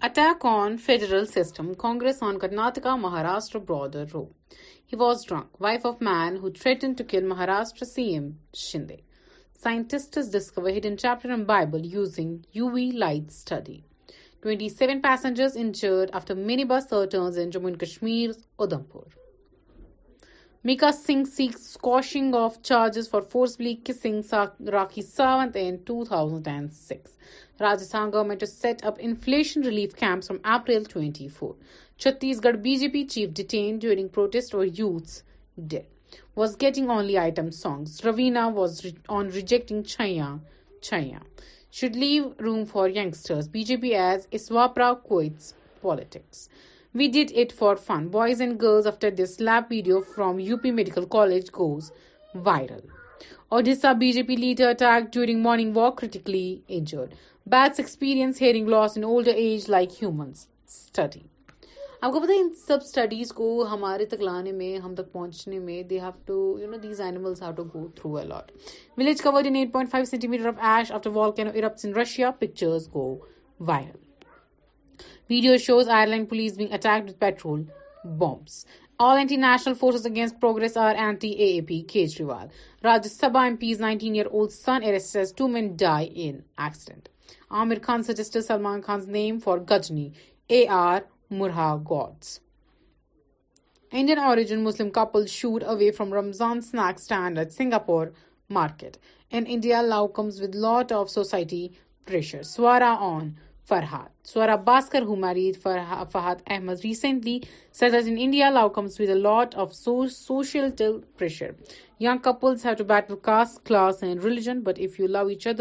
Attack on Federal System, Congress on Karnataka, Maharashtra border row. He was drunk, wife of man who threatened to kill Maharashtra CM Shinde. Scientists discover hidden chapter in Bible using UV light study. 27 passengers injured after minibus turns in Jammu and Kashmir's Udhampur. Mika Singh seeks quashing of charges for forcibly kissing Rakhi Sawant in two thousand and six Rajasthan government set up امفلشن relief camp from April twenty four Chhattisgarh B J P chief detained during protest for youths day was getting only item song Raveena was on rejecting Chaiyya Chaiyya should leave room for youngsters B J P as is واپرا quits politics we fun. It for fun boys and girls after this video from U P medical college goes viral attacked B J P critically morning walk experience injured loss experience hearing loss like age Study. آپ کو پتا ان سب studies کو ہمارے تک لانے میں ہم تک پہنچنے میں they have to you know these eight point five centimetre of ash after in Russia pictures go viral Video shows Ireland police being attacked with petrol bombs. All anti-national forces against progress are anti-AAP Kejriwal. Rajya Sabha MP's 19-year-old son arrested as 2 men die in accident. Aamir Khan suggested Salman Khan's name for Ghajni, A.R. Murha gods. Indian origin Muslim couple shooed away from Ramzan snack stand at Singapore market. In India, law comes with lot of society pressure. Swara on each other,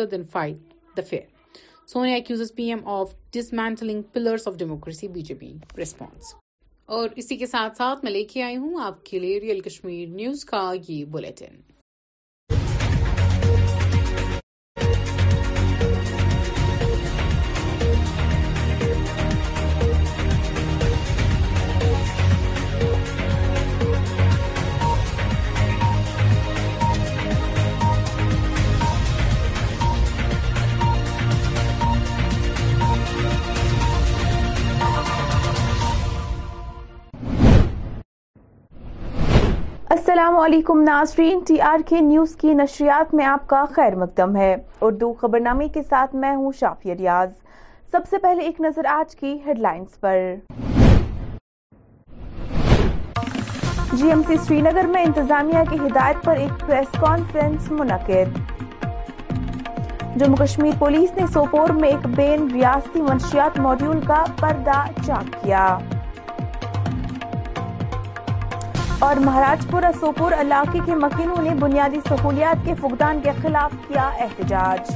then fight the Ahmed Sonia P M of dismantling pillars B J P response. اور اسی کے ساتھ میں لے کے آئی ہوں آپ کے لیے ریئل کشمیر نیوز کا یہ بلٹن السلام علیکم ناظرین ٹی آر کے نیوز کی نشریات میں آپ کا خیر مقدم ہے اردو خبر نامے کے ساتھ میں ہوں شافیہ ریاض سب سے پہلے ایک نظر آج کی ہیڈ لائنز پر G M C Srinagar میں انتظامیہ کی ہدایت پر ایک پریس کانفرنس منعقد جموں کشمیر پولیس نے سوپور میں ایک بین ریاستی منشیات ماڈیول کا پردہ چاک کیا اور مہاراج پور سوپور علاقے کے مکینوں نے بنیادی سہولیات کے فقدان کے خلاف کیا احتجاج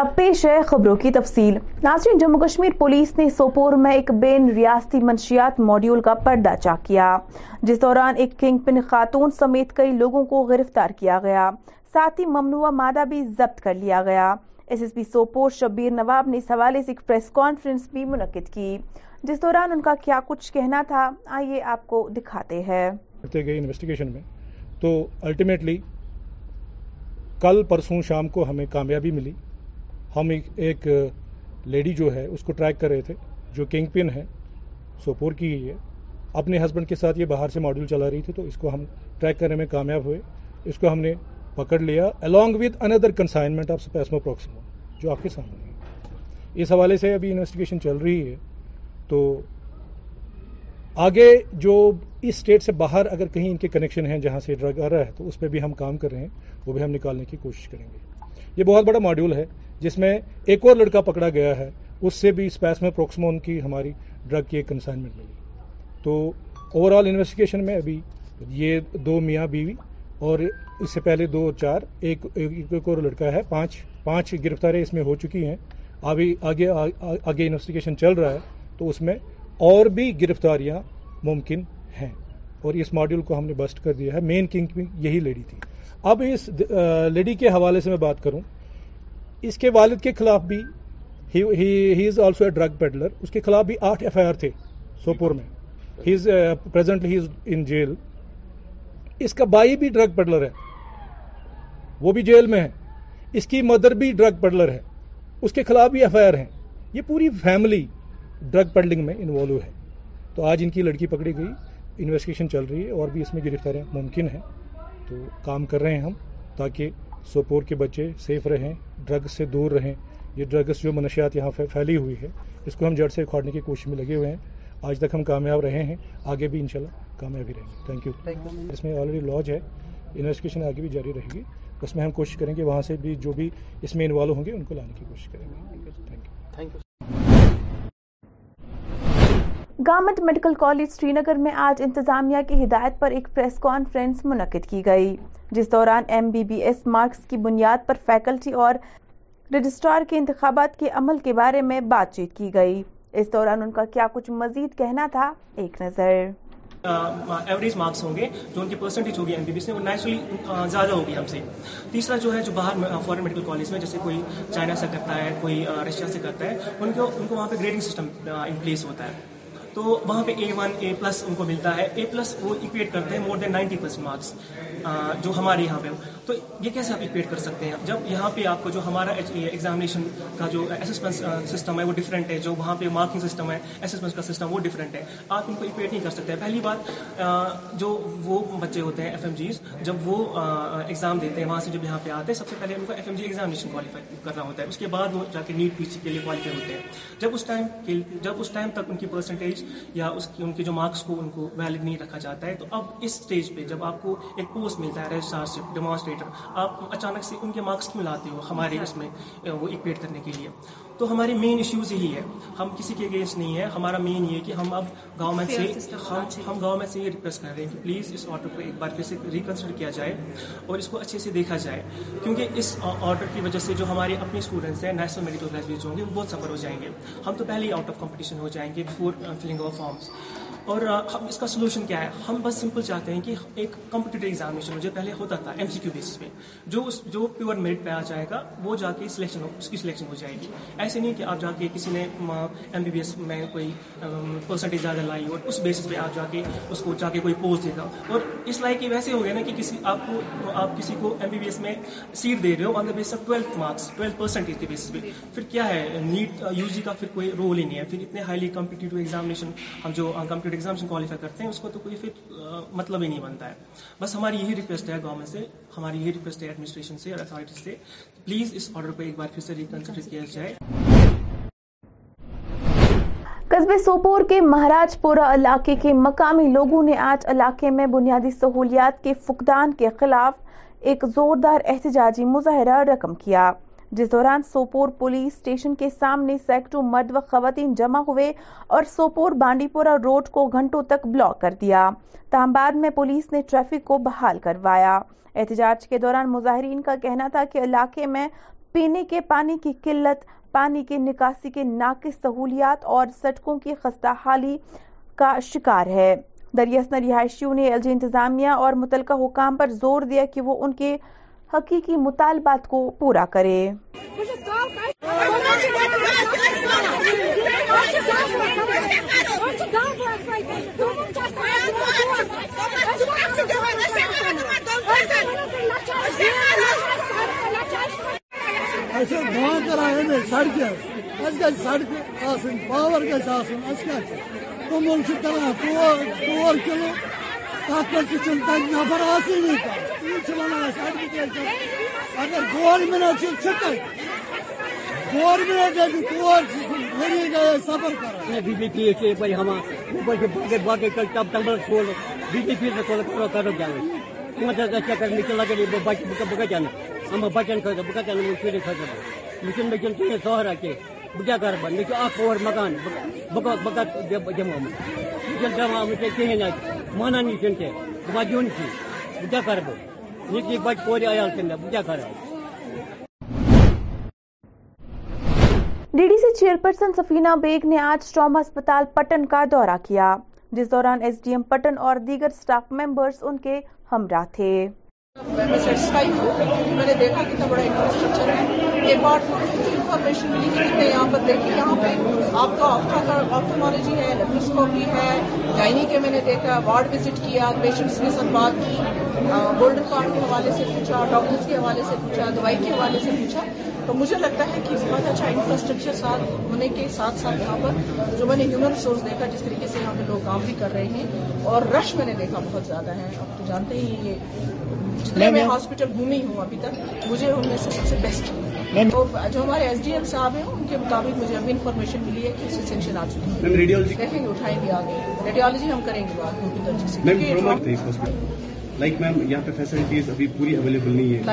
اب پیش ہے خبروں کی تفصیل ناظرین جموں کشمیر پولیس نے سوپور میں ایک بین ریاستی منشیات ماڈیول کا پردہ چاک کیا جس دوران ایک کنگ پن خاتون سمیت کئی لوگوں کو گرفتار کیا گیا ساتھ ہی ممنوعہ مادہ بھی ضبط کر لیا گیا S S P Sopore Shabir Nawab نے اس حوالے سے پریس کانفرنس بھی منعقد کی جس دوران ان کا کیا کچھ کہنا تھا آئیے آپ کو دکھاتے ہیں انویسٹیگیشن میں تو الٹیمیٹلی کل پرسوں شام کو ہمیں کامیابی ملی ہم ایک لیڈی جو ہے اس کو ٹریک کر رہے تھے جو کنگ پن ہے سوپور کی ہے اپنے ہسبینڈ کے ساتھ یہ باہر سے ماڈیول چلا رہی تھی تو اس کو ہم ٹریک کرنے میں کامیاب ہوئے اس کو ہم نے پکڑ لیا الانگ ود اندر کنسائنمنٹ پروکسیمو جو آپ کے سامنے ہے اس حوالے سے ابھی انویسٹیگیشن چل رہی ہے تو آگے جو اس اسٹیٹ سے باہر اگر کہیں ان کے کنیکشن ہیں جہاں سے ڈرگ آ رہا ہے تو اس پہ بھی ہم کام کر رہے ہیں وہ بھی ہم نکالنے کی کوشش کریں گے یہ بہت بڑا ماڈیول ہے جس میں ایک اور لڑکا پکڑا گیا ہے اس سے بھی اسپیس میں پروکسمون کی ہماری ڈرگ کی ایک کنسائنمنٹ ملی تو اوور آل انویسٹیگیشن میں ابھی یہ دو میاں بیوی اور اس سے پہلے دو چار ایک ایک اور لڑکا ہے پانچ پانچ گرفتاریں اس میں ہو چکی ہیں ابھی آگے آگے انویسٹیگیشن چل رہا ہے تو اس میں اور بھی گرفتاریاں ممکن ہیں اور اس ماڈیول کو ہم نے بسٹ کر دیا ہے مین کنگ بھی یہی لیڈی تھی اب اس لیڈی کے حوالے سے میں بات کروں اس کے والد کے خلاف بھی ہی is also a drug peddler اس کے خلاف بھی آٹھ ایف آئی آر تھے سوپور میں ہی از پریزنٹلی ہی ان جیل اس کا بھائی بھی ڈرگ پیڈلر ہے وہ بھی جیل میں ہے اس کی مدر بھی ڈرگ پیڈلر ہے اس کے خلاف بھی ایف آئی آر ہیں یہ پوری فیملی ڈرگ پیڈلنگ میں انوالو ہے تو آج ان کی لڑکی پکڑی گئی انویسٹیگیشن چل رہی ہے اور بھی اس میں گرفتاریاں ممکن ہیں تو کام کر رہے ہیں ہم تاکہ سوپور کے بچے سیف رہیں ڈرگس سے دور رہیں یہ ڈرگس جو منشیات یہاں پھیلی ہوئی ہے اس کو ہم جڑ سے اکھاڑنے کی کوشش میں لگے ہوئے ہیں آج تک ہم کامیاب رہے ہیں آگے بھی انشاءاللہ کامیاب ہی رہیں گے تھینک یو اس میں آلریڈی لاج ہے انویسٹیگیشن آگے بھی جاری رہے گی اس میں ہم کوشش کریں گے وہاں سے بھی جو بھی اس میں انوالو ہوں گے ان کو لانے کی کوشش کریں گے thank you thank you government medical college Srinagar میں آج انتظامیہ کی ہدایت پر ایک پریس کانفرنس منعقد کی گئی جس دوران M B B S marks کی بنیاد پر فیکلٹی اور رجسٹرار کے انتخابات کے عمل کے بارے میں بات چیت کی گئی اس دوران ان کا کیا کچھ مزید کہنا تھا ایک نظر ایوریج مارکس ہوں گے جو ان کی پرسنٹیج ہوگی ایم بی بی سے وہ نیچرلی زیادہ ہوگی ہم سے تیسرا جو ہے جو باہر فورن میڈیکل کالج میں جیسے کوئی چائنا سے کرتا ہے کوئی رشیا سے کرتا ہے ہے ان ان ان کو کو وہاں پہ گریڈنگ سسٹم پلیس ہوتا تو وہاں پہ اے ون اے پلس ان کو ملتا ہے اے پلس وہ اکویٹ کرتے ہیں more than ninety plus marks جو ہمارے یہاں پہ تو یہ کیسے آپ اکویٹ کر سکتے ہیں جب یہاں پہ آپ کو جو ہمارا ایگزامینیشن کا جو اسسمنٹ سسٹم ہے وہ ڈفرینٹ ہے جو وہاں پہ مارکنگ سسٹم ہے اسسمنٹ کا سسٹم وہ ڈفرینٹ ہے آپ ان کو اکویٹ نہیں کر سکتے پہلی بات جو وہ بچے ہوتے ہیں ایف ایم جیز جب وہ ایگزام دیتے ہیں وہاں سے جب یہاں پہ آتے ہیں سب سے پہلے ان کو F M G examination qualify کرنا ہوتا ہے اس کے بعد وہ جا کے نیٹ پی سی کے لیے کوالیفائی ہوتے ہیں جب اس ٹائم جب اس ٹائم تک ان کی پرسنٹیج یا اس کی ان کے جو مارکس کو ان کو ویلڈ نہیں رکھا جاتا ہے تو اب اس اسٹیج پہ جب آپ کو ایک پوسٹ ملتا ہے ڈیمانسٹریٹر آپ اچانک سے ان کے مارکس ملاتے ہو ہمارے اس میں وہ اکویٹ کرنے کے لیے تو ہماری مین ایشوز یہی ہے ہم کسی کے اگینسٹ نہیں ہے ہمارا مین یہ کہ ہم اب گورنمنٹ سے ہم گورنمنٹ سے یہ ریکویسٹ کر رہے ہیں کہ پلیز اس آرڈر کو ایک بار پھر سے ریکنسڈر کیا جائے اور اس کو اچھے سے دیکھا جائے کیونکہ اس آڈر کی وجہ سے جو ہمارے اپنے اسٹوڈنٹس ہیں نیشنل میڈیکل گریجویٹ ہوں گے وہ بہت سفر ہو جائیں گے ہم تو پہلے ہی آؤٹ آف کمپٹیشن ہو جائیں گے بفور فلنگ آف فارمس اور ہم اس کا سولوشن کیا ہے ہم بس سمپل چاہتے ہیں کہ ایک ایگزامینیشن ایگزامیشن جو پہلے ہوتا تھا ایم سی کیو بیسس پہ جو اس جو پیور میرٹ پہ آ جائے گا وہ جا کے سلیکشن ہو اس کی سلیکشن ہو جائے گی ایسے نہیں کہ آپ جا کے کسی نے ایم بی بی ایس میں کوئی پرسنٹیج زیادہ لائی اور اس بیسس پہ آپ جا کے اس کو جا کے کوئی پوسٹ دے گا اور اس لائق ویسے ہو گیا نا کہ کسی آپ کو آپ کسی کو ایم بی بی ایس میں سیٹ دے رہے ہو on the base of twelfth marks twelfth percentage کے بیسس پہ پھر کیا ہے نیٹ یو جی کا پھر کوئی رول ہی نہیں ہے پھر اتنے ہائیلی کمپٹیٹیو ایگزامینیشن ہم جو کمپٹیٹیو قصبے سوپور کے مہاراج پورا علاقے کے مقامی لوگوں نے آج علاقے میں بنیادی سہولیات کے فقدان کے خلاف ایک زوردار احتجاجی مظاہرہ رقم کیا جس دوران سوپور پولیس اسٹیشن کے سامنے سیکٹو مرد و خواتین جمع ہوئے اور سوپور بانڈی پورا روڈ کو گھنٹوں تک بلاک کر دیا تاہم بعد میں پولیس نے ٹریفک کو بحال کروایا احتجاج کے دوران مظاہرین کا کہنا تھا کہ علاقے میں پینے کے پانی کی قلت پانی کے نکاسی کے ناقص سہولیات اور سڑکوں کی خستہ حالی کا شکار ہے دریاسنا رہائشیوں نے جی انتظامیہ اور متعلقہ حکام پر زور دیا کہ وہ ان کے حقیقی مطالبات کو پورا کرے سڑک سڑک پور گل کلو بجلی فیلس باقی بجلی فیلڈ میں لکٹ بہت کتا بچن خراب بہت کتنے شروع خطرہ وہرا کی بہت کرو مکان بہت دم یہ مانا نہیں سنتے باجون کی بجا کر بو نکی بچ پوری آیال سنتے بجا کر D D C chairperson Safina Baig نے آج ٹراما ہسپتال پٹن کا دورہ کیا جس دوران ایس ڈی ایم پٹن اور دیگر سٹاف ممبرز ان کے ہمراہ تھے میں سیٹسفائی ہوں کیونکہ میں نے دیکھا کتنا بڑا انفراسٹرکچر ہے ایک بار تھوڑی انفارمیشن ملی کہ جتنے یہاں پر دیکھی یہاں پہ آپ کا کا آپٹومالوجی ہے لیپروسکوپی ہے گائنی کے میں نے دیکھا وارڈ وزٹ کیا پیشنٹس کے ساتھ بات کی گولڈن کارڈ کے حوالے سے پوچھا ڈاکٹرس کے حوالے سے پوچھا دوائی کے حوالے سے پوچھا تو مجھے لگتا ہے کہ بہت اچھا انفراسٹرکچر ساتھ ہونے کے ساتھ ساتھ یہاں پر جو میں نے ہیومن ریسورس دیکھا جس طریقے سے یہاں پہ لوگ کام بھی کر رہے ہیں اور رش میں نے دیکھا بہت زیادہ ہے آپ تو جانتے ہی یہ میں ہاسپٹل گھومی ہوں ابھی تک مجھے ان میں سے سب سے بیسٹ جو ہمارے ایس ڈی ایم صاحب ہیں ان کے مطابق مجھے ابھی انفارمیشن ملی ہے کہ سینشن آ چکی ہے آگے ریڈیولوجی ہم کریں گے لائک میم یہاں پہ نہیں ہے پوری اویلیبل نہیں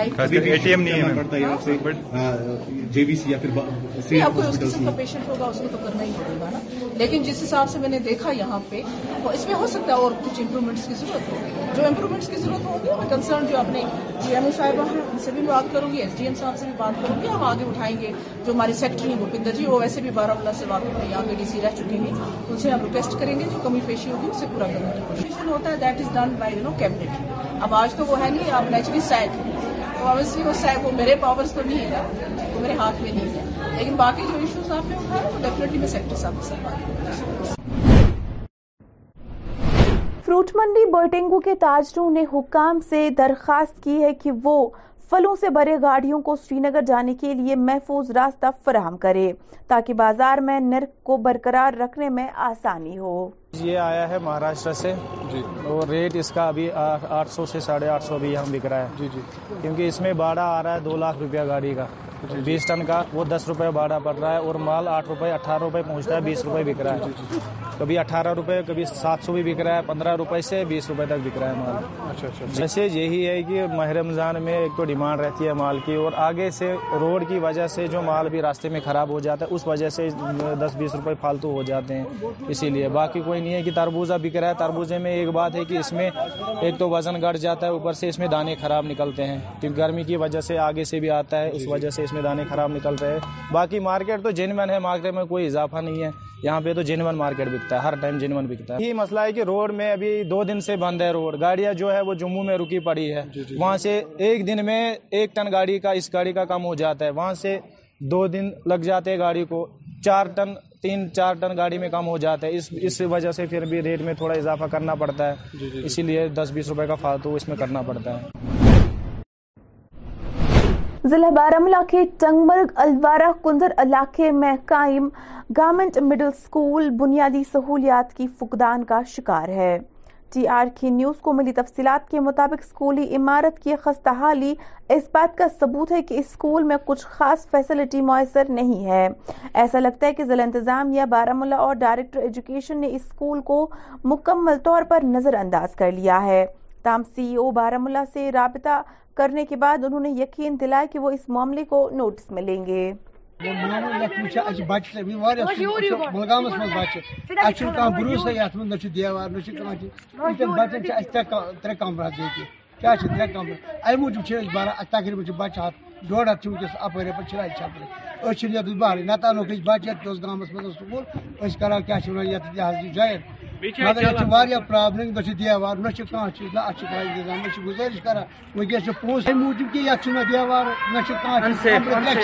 پیشنٹ ہوگا اس کو تو کرنا ہی پڑے گا لیکن جس حساب سے میں نے دیکھا یہاں پہ اس میں ہو سکتا ہے اور کچھ امپروومنٹس کی ضرورت ہوگی جو امپروومنٹس کی ضرورت ہوگی اور کنسرن جو اپنے ڈی ایم او صاحب ہیں ان سے بھی بات کروں گی ایس ڈی ایم صاحب سے بھی بات کروں گی ہم آگے اٹھائیں گے جو ہماری سیکٹری ہیں بھوپندر جی وہ ویسے بھی بارہ مولا سے یہاں پہ ڈی سی رہ چکی ہیں ان سے ہم ریکویسٹ کریں گے جو کمی پیشی ہوگی اسے پورا کرنے کی کوشش ہوتا ہے that is done by you know cabinet اب آج تو وہ ہے نہیں اب نیچرلی سیگ آبیسلی وہ سیگ وہ میرے پاورز تو نہیں ہے وہ میرے ہاتھ میں نہیں ہے لیکن باقی جو ایشوز آپ نے اٹھائے وہ ڈیفینیٹلی میں سیکٹر صاحب سے فروٹ منڈی برٹینگو کے تاجروں نے حکام سے درخواست کی ہے کہ وہ فلوں سے بھرے گاڑیوں کو سری نگر جانے کے لیے محفوظ راستہ فراہم کرے تاکہ بازار میں نرک کو برقرار رکھنے میں آسانی ہو یہ آیا ہے مہاراشٹر سے اور جی۔ ریٹ اس کا ابھی آٹھ سو سے ساڑھے آٹھ سو بھی جی، جی۔ اس میں باڑا آ رہا ہے دو لاکھ روپیہ گاڑی کا بیس ٹن کا وہ دس روپے باڑا پڑ رہا ہے اور مال آٹھ روپے روپے روپے پہنچتا ہے ہے بیس بک رہا کبھی اٹھارہ روپے کبھی سات سو بھی بک رہا ہے پندرہ روپے سے بیس روپے تک بک رہا ہے مال جیسے اچھا، اچھا، اچھا۔ یہی ہے کہ ماہ رمضان میں ایک تو ڈیمانڈ رہتی ہے مال کی اور آگے سے روڈ کی وجہ سے جو مال بھی راستے میں خراب ہو جاتا ہے اس وجہ سے دس بیس روپے فالتو ہو جاتے ہیں اسی لیے باقی کوئی نہیں ہے کہ تربوزہ بک رہا ہے تربوزے میں ایک بات ہے کہ اس میں ایک تو وزن گڑ جاتا ہے اوپر سے اس میں دانے خراب نکلتے ہیں کیونکہ گرمی کی وجہ سے آگے سے بھی آتا ہے اس وجہ سے اس میں دانے خراب نکلتے ہیں باقی مارکیٹ تو جینون ہے مارکیٹ میں کوئی اضافہ نہیں ہے یہاں پہ تو جینون مارکیٹ بکتا ہے ہر ٹائم جینون بکتا ہے یہ مسئلہ ہے کہ روڈ میں ابھی دو دن سے بند ہے روڈ گاڑیاں جو ہے وہ جموں میں رکی پڑی ہے جی، جی، جی۔ وہاں سے ایک دن میں ایک ٹن گاڑی کا اس گاڑی کا کم ہو جاتا ہے وہاں سے دو دن لگ جاتے گاڑی کو چار ٹن تین چار ٹن گاڑی میں کم ہو جاتا ہے اس وجہ سے پھر بھی ریٹ میں تھوڑا اضافہ کرنا پڑتا ہے جی، جی، جی۔ اسی لیے دس بیس روپے کا فالتو اس میں کرنا پڑتا ہے ضلع بارہ کے ٹنگمرگ الوارہ کنزر علاقے میں قائم گارمنٹ مڈل اسکول بنیادی سہولیات کی فقدان کا شکار ہے ٹی آر کی نیوز کو ملی تفصیلات کے مطابق اسکولی عمارت کی خستحالی اس بات کا ثبوت ہے کہ اس اسکول میں کچھ خاص فیسلٹی میسر نہیں ہے ایسا لگتا ہے کہ ضلع انتظامیہ بارہ اور ڈائریکٹر ایجوکیشن نے اس اسکول کو مکمل طور پر نظر انداز کر لیا ہے تام سی ای بارہ سے رابطہ کرنے کے بعد انہوں نے یقین دلایا کہ وہ اس معاملے کو نوٹس ملیں گے ملگس منچہ اچھا بروسے اتنا نیوار نیچے کتن بچن ترے کمرہ کیا ترے کمر اوجوب تقریباً بچہ ہاتھ ڈوڑ ہاتھ اپرا چپر بھرا نت سکول مگر پابل نکشے دیوار ناچرش کر ونکس پوسے موجود کہ دور نیچہ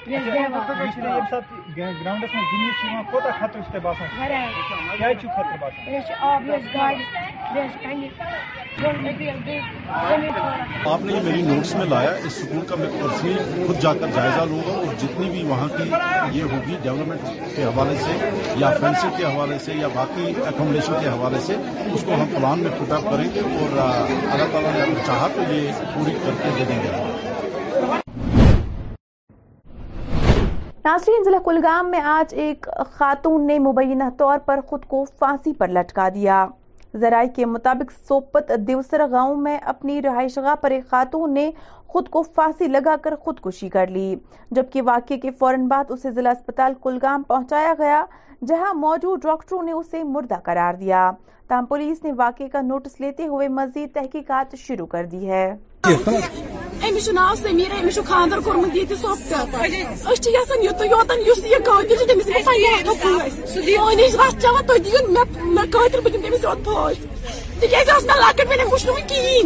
آپ نے یہ میری نوٹس میں لایا اس سکون کا میں پرسنلی خود جا کر جائزہ لوں گا اور جتنی بھی وہاں کی یہ ہوگی ڈیولپمنٹ کے حوالے سے یا فینسپ کے حوالے سے یا باقی اکومڈیشن کے حوالے سے اس کو ہم پلان میں پٹ اپ کریں گے اور اللہ تعالیٰ نے اگر چاہا تو یہ پوری کر کے دے دیں گے ناظرین ضلع کلگام میں آج ایک خاتون نے مبینہ طور پر خود کو پھانسی پر لٹکا دیا ذرائع کے مطابق سوپت دیوسر گاؤں میں اپنی رہائش گاہ پر ایک خاتون نے خود کو پھانسی لگا کر خود کشی کر لی جبکہ واقعے کے فوراً بعد اسے ضلع اسپتال کلگام پہنچایا گیا جہاں موجود ڈاکٹروں نے اسے مردہ قرار دیا تاہم پولیس نے واقعے کا نوٹس لیتے ہوئے مزید تحقیقات شروع کر دی ہے ناو نام سمیرہ امس خاندر کورمت اشن چیز بہت پوچھ تاز میں لکٹ مش کھی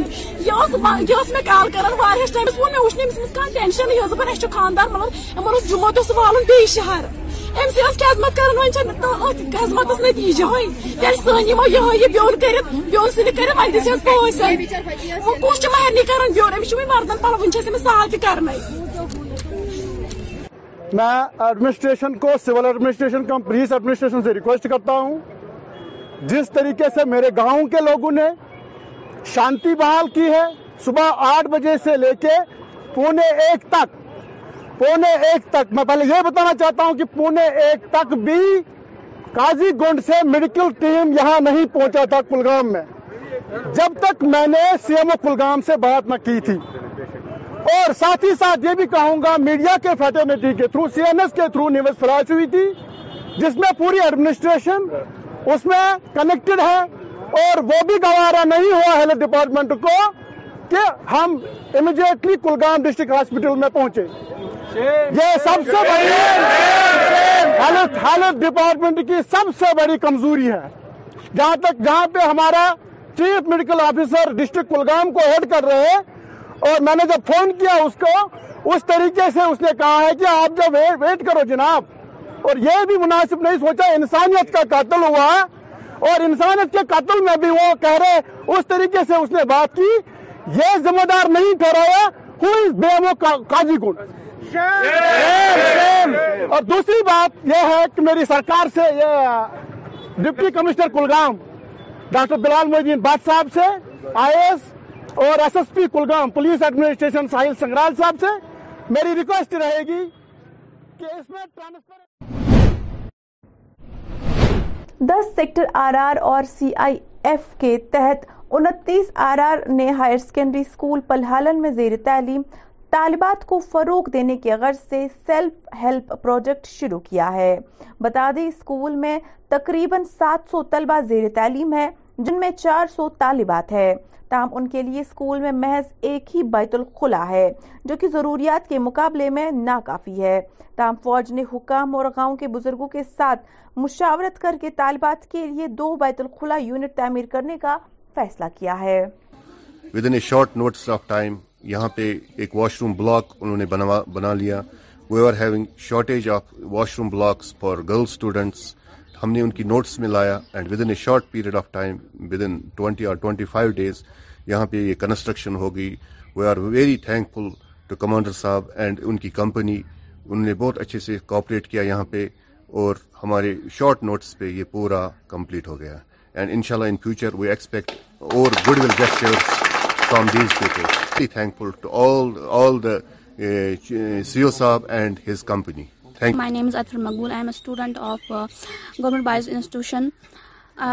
کر ویسے بھون مچھ نش دن اس والان بی شہر أمس أس خدمت کرن وۄنۍ چھَنہٕ أتھۍ خدمتَس نٔتیٖجہِ وۄنۍ تیٚلہِ سٲنۍ یِمو یِہوٚے یہِ بیوٚن کٔرِتھ بیوٚن سٕنہِ کٔرِتھ وۄنۍ دِژ ہَس پٲنٛسَن وۄنۍ کُس چھُ مہرنی کران بیوٚن أمِس چھُ وۄنۍ مردَن پَلو وٕنۍ چھِ أسۍ أمِس سال تہِ کرنَے میں ایڈمنسٹریشن کو civil administration cum police administration سے ریکویسٹ کرتا ہوں جس طریقے سے میرے گاؤں کے لوگوں نے شانتی بحال کی ہے صبح آٹھ بجے سے لے کے پونے ایک تک پونے ایک تک میں پہلے یہ بتانا چاہتا ہوں کہ پونے ایک تک بھی کازی گنڈ سے میڈیکل ٹیم یہاں نہیں پہنچا تھا کلگام میں جب تک میں نے سی ایم او کلگام سے بات نہ کی تھی اور ساتھ ہی ساتھ یہ بھی کہوں گا میڈیا کے فیٹرنیٹی کے تھرو سی ایم ایس کے تھرو نیوز فلاش ہوئی تھی جس میں پوری ایڈمنسٹریشن اس میں کنیکٹڈ ہے اور وہ بھی گوارا نہیں ہوا ہیلتھ ڈپارٹمنٹ کو کہ ہم امیڈیٹلی کلگام ڈسٹرکٹ ہاسپٹل میں پہنچے یہ سب سے بڑی ہیلتھ ہیلتھ ڈپارٹمنٹ کی سب سے بڑی کمزوری ہے جہاں جہاں تک پہ ہمارا چیف میڈیکل آفیسر کلگام کو ہیڈ کر رہے اور میں نے جب فون کیا اس کو اس طریقے سے اس نے کہا ہے کہ آپ جب ویٹ کرو جناب اور یہ بھی مناسب نہیں سوچا انسانیت کا قتل ہوا اور انسانیت کے قتل میں بھی وہ کہہ رہے اس طریقے سے اس نے بات کی یہ ذمہ دار نہیں دے قاضی گا اور دوسری بات یہ ہے کہ میری سرکار سے یہ deputy commissioner Kulgam doctor Bilal Mohiuddin Bhat صاحب سے آئی ایس اور S S P Kulgam police administration Sahil Sangral صاحب سے میری ریکویسٹ رہے گی کہ اس میں ٹرانسفر دس سیکٹر آر آر اور سی آئی ایف کے تحت انتیس آر آر نے ہائر سیکنڈری اسکول پلہالن میں زیر تعلیم طالبات کو فروغ دینے کے غرض سے ہیلپ پروجیکٹ شروع کیا ہے بتا دیں اسکول میں تقریباً سات سو طلبہ زیر تعلیم ہے جن میں چار سو طالبات ہے تاہم ان کے لیے اسکول میں محض ایک ہی بیت الخلا ہے جو کہ ضروریات کے مقابلے میں ناکافی ہے تاہم فوج نے حکام اور گاؤں کے بزرگوں کے ساتھ مشاورت کر کے طالبات کے لیے دو بیت الخلا یونٹ تعمیر کرنے کا فیصلہ کیا ہے within a short notice of time یہاں پہ ایک واش روم بلاک انہوں نے بنا لیا we are having shortage of washroom blocks for girl students ہم نے ان کی نوٹس میں لایا and within a short period of time within twenty or five days یہاں پہ یہ کنسٹرکشن ہو گئی we are very thankful to commander صاحب اینڈ ان کی کمپنی انہوں نے بہت اچھے سے کوپریٹ کیا یہاں پہ اور ہمارے شارٹ نوٹس پہ یہ پورا کمپلیٹ ہو گیا اینڈ اینڈ ان ان شاء اللہ future we expect our goodwill gesture from these people thank thankful to all all the C O صاحب his company my name is Atfar Maqbool I am a student of government boys institution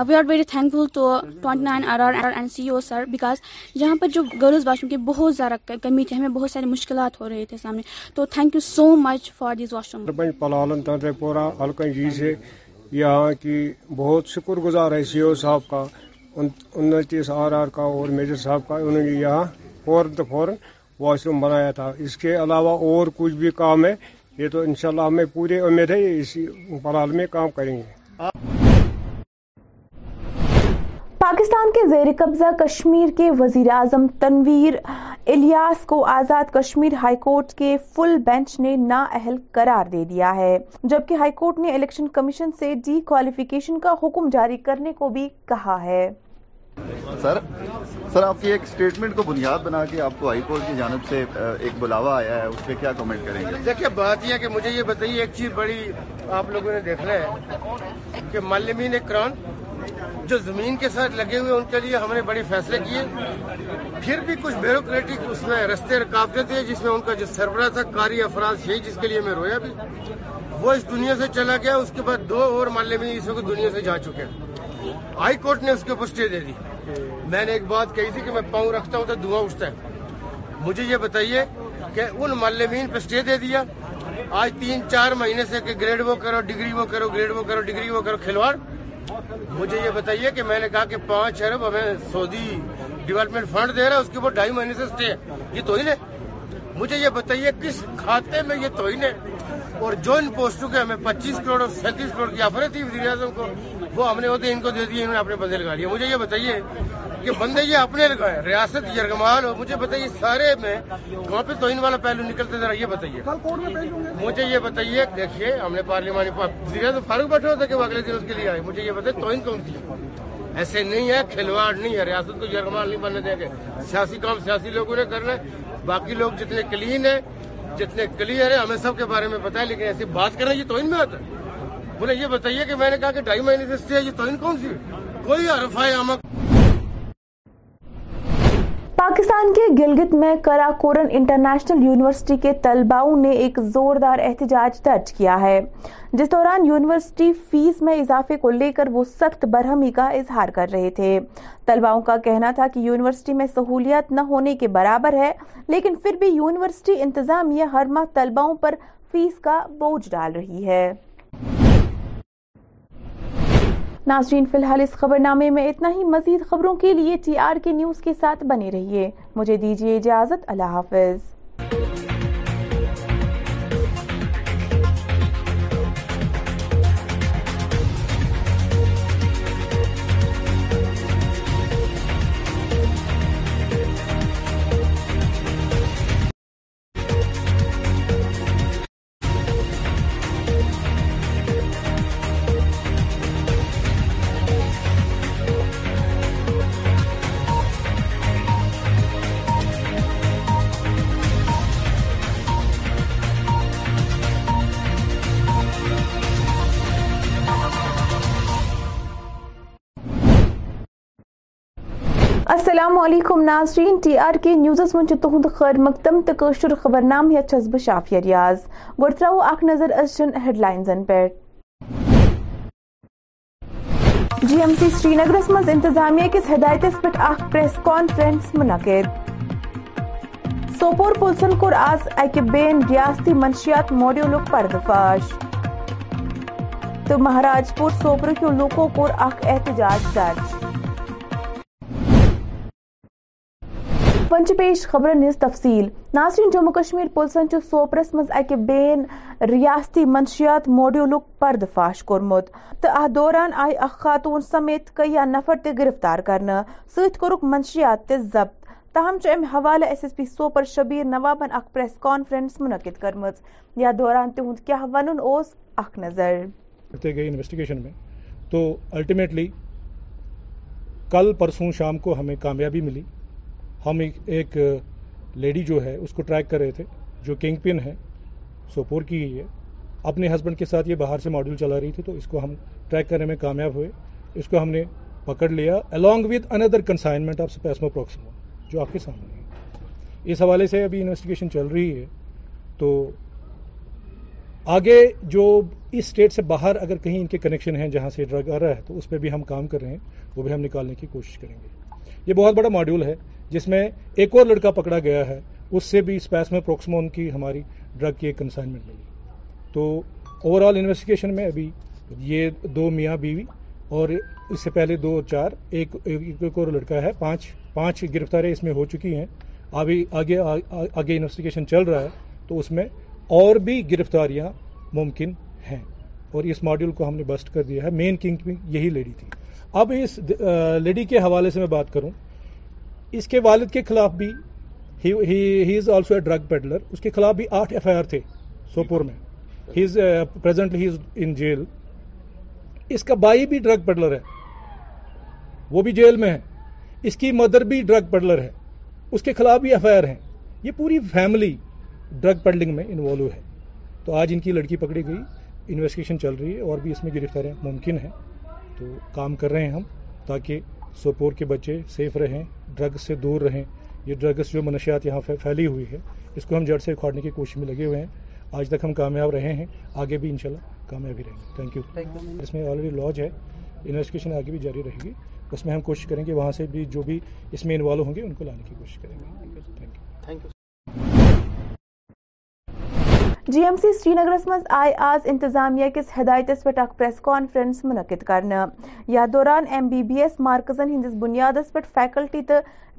we are very thankful to twenty nine C O sir because یہاں پر جو girls wash room کی بہت زیادہ کمی تھی ہمیں بہت ساری مشکلات ہو رہے تھے سامنے تو thank you so much for these wash this washroom یہاں کی بہت شکر گزار ہے سی او صاحب کا انتیس آر آر کا اور میجر صاحب کا انہوں نے یہاں فوراً فوراً واش روم بنایا تھا اس کے علاوہ اور کچھ بھی کام ہے یہ تو انشاءاللہ ہمیں پوری امید ہے اسی پرال میں کام کریں گے پاکستان کے زیر قبضہ کشمیر کے وزیر اعظم تنویر الیاس کو آزاد کشمیر ہائی کورٹ کے فل بینچ نے نا اہل قرار دے دیا ہے جبکہ ہائی کورٹ نے الیکشن کمیشن سے ڈی کوالیفیکیشن کا حکم جاری کرنے کو بھی کہا ہے سر سر آپ کی ایک سٹیٹمنٹ کو بنیاد بنا کے آپ کو ہائی کورٹ کی جانب سے ایک بلاوا آیا ہے اس پہ کیا کمنٹ بات یہ کہ مجھے یہ بتائیے ایک چیز بڑی آپ لوگوں نے دیکھنا ہے جو زمین کے ساتھ لگے ہوئے ان کے لیے ہم نے بڑے فیصلے کیے پھر بھی کچھ بیروکریٹک اس میں رستے رکاوٹیں تھے جس میں ان کا جو سربراہ تھا کاری افراد سی جس کے لیے میں رویا بھی وہ اس دنیا سے چلا گیا اس کے بعد دو اور اس وقت دنیا سے جا چکے ہائی کورٹ نے اس کے اوپر اسٹے دے دی میں نے ایک بات کہی تھی کہ میں پاؤں رکھتا ہوں تو دھواں اٹھتا ہے مجھے یہ بتائیے کہ ان معلمین پہ اسٹے دے دیا آج تین چار مہینے سے کہ گریڈ وہ کرو ڈگری وہ کرو گریڈ وہ کرو ڈگری وہ کرو کھلواڑ مجھے یہ بتائیے کہ میں نے کہا کہ پانچ ارب ہمیں سعودی ڈیولپمنٹ فنڈ دے رہا ہے اس کے اوپر ڈھائی مہینے سے اسٹے یہ تو ہے مجھے یہ بتائیے کس کھاتے میں یہ تو ہے اور جو ان پوسٹوں کے ہمیں پچیس کروڑ اور سینتیس کروڑ کی آفریں تھی وزیر اعظم کو وہ ہم نے ان کو دے دیے انہوں نے اپنے بندے لگا لیے مجھے یہ بتائیے کہ بندے یہ اپنے لگائے ریاست یرگمال ہو مجھے بتائیے سارے میں پہ توہین والا پہلو نکلتے ذرا یہ بتائیے مجھے یہ بتائیے دیکھیے ہم نے پارلیمانی وزیر اعظم فاروق بیٹھنا تھا کہ وہ اگلے دن اس کے لیے آئے مجھے یہ بتائیے توہین کون سی ایسے نہیں ہے کھلواڑ نہیں ہے ریاست کو یرگمال نہیں بننے دیں گے سیاسی کام سیاسی لوگوں نے کرنا ہے باقی لوگ جتنے کلین ہیں جتنے کلیئر ہیں ہمیں سب کے بارے میں بتایا لیکن ایسی بات کریں یہ توہین میں آتا ہے بولے یہ بتائیے کہ میں نے کہا کہ ڈائیمنڈ انڈسٹری ہے یہ توہین کون سی کوئی عرفہ عامہ پاکستان کے گلگت میں کراکورن انٹرنیشنل یونیورسٹی کے طلباؤں نے ایک زوردار احتجاج درج کیا ہے جس دوران یونیورسٹی فیس میں اضافے کو لے کر وہ سخت برہمی کا اظہار کر رہے تھے طلباؤں کا کہنا تھا کہ یونیورسٹی میں سہولیات نہ ہونے کے برابر ہے لیکن پھر بھی یونیورسٹی انتظامیہ ہر ماہ طلباؤں پر فیس کا بوجھ ڈال رہی ہے ناظرین فی الحال اس خبر نامے میں اتنا ہی مزید خبروں کے لیے ٹی آر کے نیوز کے ساتھ بنے رہیے مجھے دیجیے اجازت اللہ حافظ علیکم ناظرین ٹی آر کے نیوزس من تہ خیر تو قشر خبر نام چھس بہ شافیہ ریاض ترو اخ نظر ہیڈ پہ جی ایم سی سری نگر انتظامیہ کس ہدایتس پریس کانفرنس منعقد سوپور پولسن کور آج اک بین ریاستی منشیات موڈول فاش تو مہاراج پور سوپرک لوکو احتجاج درج پیش خبرن ہز تفصیل ناظرین جموں کشمیر پولیسن سوپرس من اک بین ریاستی منشیات ماڈیول پرد فاش کورمت تو ات دوران آئی اخ خاتون سمیت کئی نفر گرفتار کرنا ست کورک منشیات ضبط تاہم ام حوالہ S S P Sopore Shabir نوابن اخ پریس کانفرنس منعقد کرم یا دوران تہد کیا ون اخ نظر تو الٹیمیٹلی کل پرسوں شام کو ہمیں کامیابی ملی ہم ایک ایک لیڈی جو ہے اس کو ٹریک کر رہے تھے جو کنگ پن ہے سوپور کی ہی ہے اپنے ہسبینڈ کے ساتھ یہ باہر سے ماڈیول چلا رہی تھی تو اس کو ہم ٹریک کرنے میں کامیاب ہوئے اس کو ہم نے پکڑ لیا الانگ وتھ اندر کنسائنمنٹ آف سے پیسمو جو آپ کے سامنے ہے اس حوالے سے ابھی انویسٹیگیشن چل رہی ہے تو آگے جو اس اسٹیٹ سے باہر اگر کہیں ان کے کنیکشن ہیں جہاں سے ڈرگ آ رہا ہے تو اس پہ بھی ہم کام کر رہے ہیں وہ بھی ہم نکالنے کی کوشش کریں گے یہ بہت بڑا ماڈیول ہے جس میں ایک اور لڑکا پکڑا گیا ہے اس سے بھی اسپیس میں پروکسمون کی ہماری ڈرگ کی ایک کنسائنمنٹ ملی تو اوور آل انویسٹیگیشن میں ابھی یہ دو میاں بیوی اور اس سے پہلے دو اور چار ایک ایک اور لڑکا ہے پانچ پانچ گرفتاریں اس میں ہو چکی ہیں ابھی آگے آگے انویسٹیگیشن چل رہا ہے تو اس میں اور بھی گرفتاریاں ممکن ہیں اور اس ماڈیول کو ہم نے بسٹ کر دیا ہے مین کنگ بھی یہی لیڈی تھی اب اس لیڈی کے حوالے سے میں بات کروں اس کے والد کے خلاف بھی ہی is also a drug peddler اس کے خلاف بھی آٹھ ایف آئی آر تھے سوپور میں ہی از presently he is in jail اس کا بھائی بھی ڈرگ پیڈلر ہے وہ بھی جیل میں ہے اس کی مدر بھی ڈرگ پیڈلر ہے اس کے خلاف بھی ایف آئی آر ہیں یہ پوری فیملی ڈرگ پیڈلنگ میں انوالو ہے تو آج ان کی لڑکی پکڑی گئی انویسٹیگیشن چل رہی ہے اور بھی اس میں گرفتاریں ممکن ہیں تو کام کر رہے ہیں ہم تاکہ سوپور کے بچے سیف رہیں ڈرگس سے دور رہیں یہ ڈرگس جو منشیات یہاں پھیلی ہوئی ہے اس کو ہم جڑ سے اکھاڑنے کی کوشش میں لگے ہوئے ہیں آج تک ہم کامیاب رہے ہیں آگے بھی انشاءاللہ کامیاب ہی رہیں گے تھینک یو اس میں آلریڈی لاج ہے انویسٹیگیشن آگے بھی جاری رہے گی اس میں ہم کوشش کریں گے وہاں سے بھی جو بھی اس میں انوالو ہوں گے ان کو لانے کی کوشش کریں گے thank you G M C Srinagar مز آئے آز انتظامیہ کس ہدایت پریس کانفرنس منعقد کرنا یا دوران ایم بی بی ایس مارکزن ہندس فیکلٹی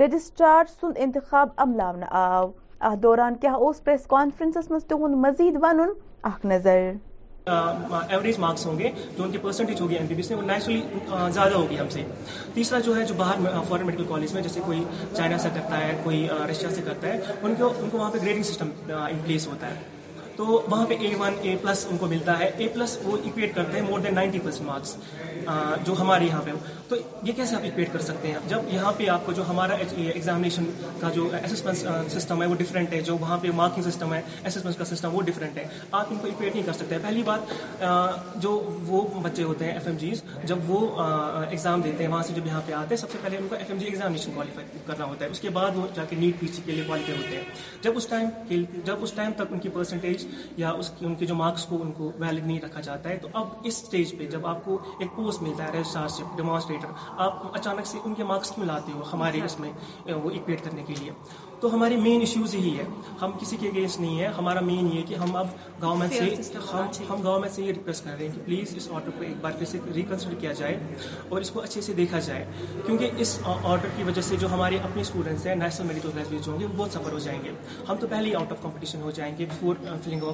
رجسٹرار سن انتخاب عملہ آو آف دوران کیا پریس مز تہد مزید اخ نظر ایوریج مارکس ہوں گے تیسرا جو ہے جو باہر میں جیسے گریڈنگ سسٹم پلیس ہوتا ہے تو وہاں پہ اے ون اے پلس ان کو ملتا ہے اے پلس وہ اکویٹ کرتے ہیں more than ninety plus marks جو ہمارے یہاں پہ ہو تو یہ کیسے آپ ایکویٹ کر سکتے ہیں جب یہاں پہ آپ کو جو ہمارا ایگزامینیشن کا جو اسسمنس سسٹم ہے وہ ڈفرینٹ ہے جو وہاں پہ مارکنگ سسٹم ہے اسسمنس کا سسٹم وہ ڈفرینٹ ہے آپ ان کو ایکویٹ نہیں کر سکتے پہلی بات جو وہ بچے ہوتے ہیں ایف ایم جیز جب وہ ایگزام دیتے ہیں وہاں سے جب یہاں پہ آتے ہیں سب سے پہلے ان کو F M G examination qualify کرنا ہوتا ہے اس کے بعد وہ جا کے نیٹ پی سی کے لیے کوالیفائی ہوتے ہیں جب اس ٹائم جب اس ٹائم تک ان کی پرسنٹیج یا اس کی ان کے جو مارکس کو ان کو ویلڈ نہیں رکھا جاتا ہے تو اب اس اسٹیج پہ جب آپ کو ایک پوسٹ ملتا ہے ڈیمانسٹریٹر آپ اچانک سے ان کے مارکس کیوں لاتے ہو ہمارے جی. اس میں وہ کرنے کے لیے تو ہمارے مین ایشوز یہی ہے ہم کسی کے نہیں ہے ہمارا مین یہ کہ ہم ہم اب سے سے یہ ریکویسٹ کر رہے ہیں کہ پلیز اس آرڈر کو ایک بار پھر سے ریکنسڈر کیا جائے اور اس کو اچھے سے دیکھا جائے کیونکہ اس آرڈر کی وجہ سے جو ہمارے اپنے اسٹوڈنٹس ہیں نیشنل میڈیکل کالج جو ہوں گے وہ بہت سفر ہو جائیں گے ہم تو پہلے ہی آؤٹ آف کمپٹیشن ہو جائیں گے فلنگ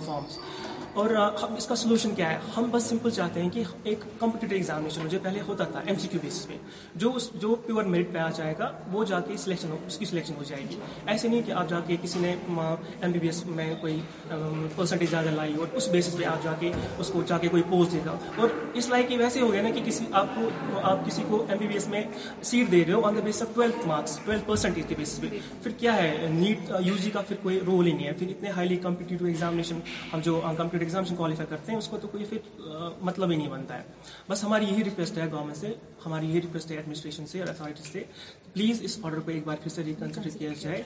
اور اس کا سولوشن کیا ہے ہم بس سمپل چاہتے ہیں کہ ایک جو ایگزامنیشن ہوتا تھا ایم سی کیو بیسس پہ جو اس جو پیور میرٹ پہ آ جائے گا وہ جا کے سلیکشن ہو اس کی سلیکشن ہو جائے گی ایسے نہیں کہ آپ جا کے کسی نے ایم بی بی ایس میں کوئی پرسنٹیج زیادہ لائی اور اس بیسس پہ آپ جا کے اس کو جا کے کوئی پوسٹ دے گا اور اس لائق ویسے ہو گیا نا کہ کسی آپ کو آپ کسی کو ایم بی بی ایس میں سیٹ دے رہے ہو on the base of twelfth marks twelfth percentage کے بیسس پہ پھر کیا ہے نیٹ یو جی کا پھر کوئی رول ہی نہیں ہے پھر اتنے ہائیلی کمپٹیٹیو ایگزامینیشن ہم جو ان پلیزر مطلب ایک جائے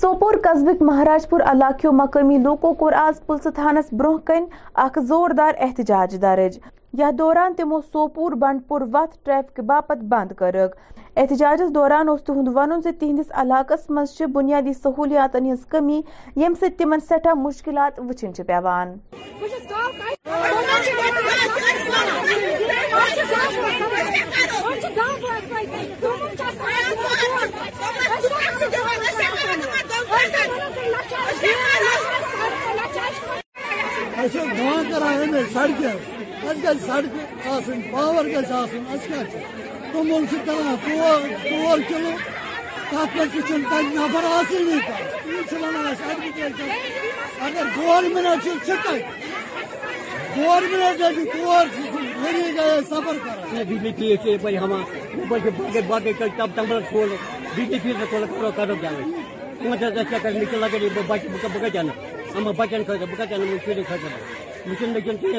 سوپور قصبک مہاراج پور علاقوں مقامی لوکو پلس تھانس برہ کن زوردار احتجاج درج یتھ دوران تمو سوپور بنڈ پور وتھ ٹریفک باپت بند کرک احتجاجس دوران اس تہد ون تہندس علاقس مزھ بنیادی سہولیات ہز کمی یم سی تم سٹھا مشکلات وچن چھ پیوان سڑک سڑک آن پاور گیس تمام تبدیل مک بتن خوش کِہیٖنۍ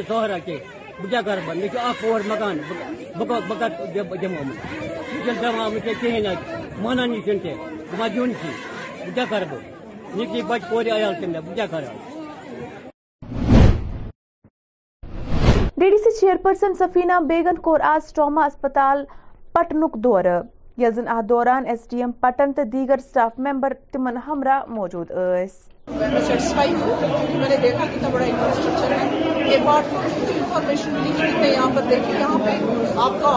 سہرا کینٛہہ D D C chairperson Safina بیگن کور آز ٹراما اسپتال پٹنک دور یزن زن اتھ دوران ایس ڈی ایم پٹن تو دیگر سٹاف ممبر تمن ہمراہ موجود ث میں سیٹسفائی ہوں کیونکہ میں نے دیکھا کتنا بڑا انفراسٹرکچر ہے یہ پارڈ انفارمیشن ملی کہ میں یہاں پر دیکھی یہاں پہ آپ کا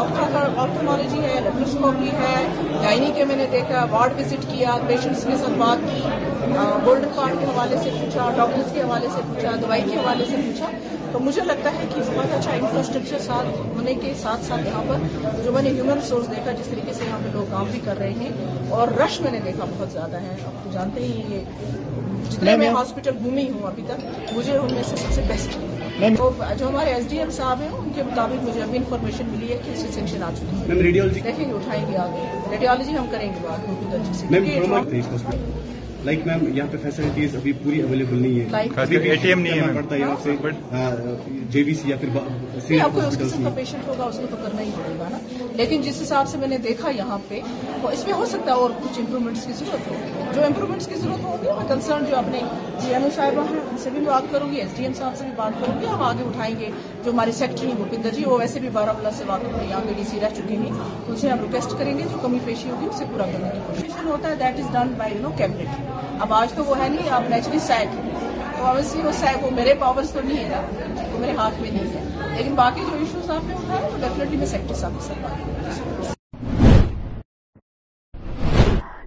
آرتھوالوجی ہے لیپروسکوپی ہے ڈائنی کے میں نے دیکھا وارڈ وزٹ کیا پیشنٹس کے ساتھ بات کی گولڈن کارڈ کے حوالے سے پوچھا ڈاکٹرس کے حوالے سے پوچھا دوائی کے حوالے سے پوچھا تو مجھے لگتا ہے کہ بہت اچھا انفراسٹرکچر ہونے کے ساتھ ساتھ یہاں پر جو میں نے ہیومن ریسورس دیکھا جس طریقے سے یہاں پہ لوگ کام بھی کر رہے ہیں اور رش میں نے دیکھا بہت زیادہ ہے آپ تو جانتے ہی ہیں میں ہاسپٹل گھومی ہوں ابھی تک مجھے ان میں سے سب سے بیسٹ تو جو ہمارے ایس ڈی ایم صاحب ہیں ان کے مطابق مجھے ابھی انفارمیشن ملی ہے کہ اس آ چکی ہے دیکھیں گے اٹھائیں گے آگے ریڈیولوجی ہم کریں گے بات سے لائک میم یہاں پہ فیسلٹیز ابھی پوری اویلیبل نہیں ہے جے کو سی یا پھر پیشنٹ ہوگا اس کو تو کرنا ہی پڑے گا لیکن جس حساب سے میں نے دیکھا یہاں پہ اس میں ہو سکتا ہے اور کچھ امپروومنٹس کی ضرورت ہو جو امپروومنٹس کی ضرورت ہوگی میں کنسرن جو اپنے جی او صاحب ہیں ان سے بھی بات کروں گی ایس ڈی ایم صاحب سے بھی بات کروں گی ہم آگے اٹھائیں گے جو ہمارے سیکٹری ہیں بھوپندر جی وہ ویسے بھی بلا سے یہاں پہ ڈی سی رہ چکے ہیں ان سے ہم ریکویسٹ کریں گے جو کمی پیشی ہوگی اسے پورا کرنے کی کوشش ہوتا ہے that is done by know اب آج تو وہ ہے نہیں آپ نیچرلی سیک تو اوبیسلی وہ سیک وہ میرے پاورز تو نہیں ہے نا وہ میرے ہاتھ میں نہیں ہے لیکن باقی جو ایشوز آپ نے اٹھائے وہ ڈیفینیٹلی میں سیکٹر صاحب کے ساتھ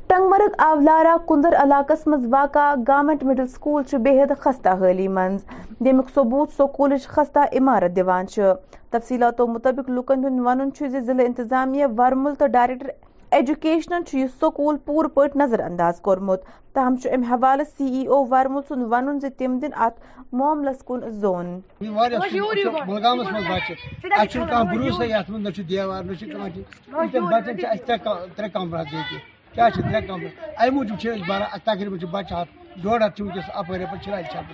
ٹنگمرگ آولارا کندر علاقس مز واقع گورمنٹ مڈل سکول بے حد خستہ حالی مز یمیک ثبوت سکول خستہ عمارت دِوان تفصیلاتو مطابق لکن ہند ون ضلع انتظامیہ ورمل تو ڈائریکٹر ایجوکیشنن یہ سکول پور پٹ نظر انداز کورمت تاہم امن حوالہ سی ای او ورمل سن ون تم دن ات معاملس کن زون کیا ترے کمرہ بچہ ڈوڑ اپر اپر زونگ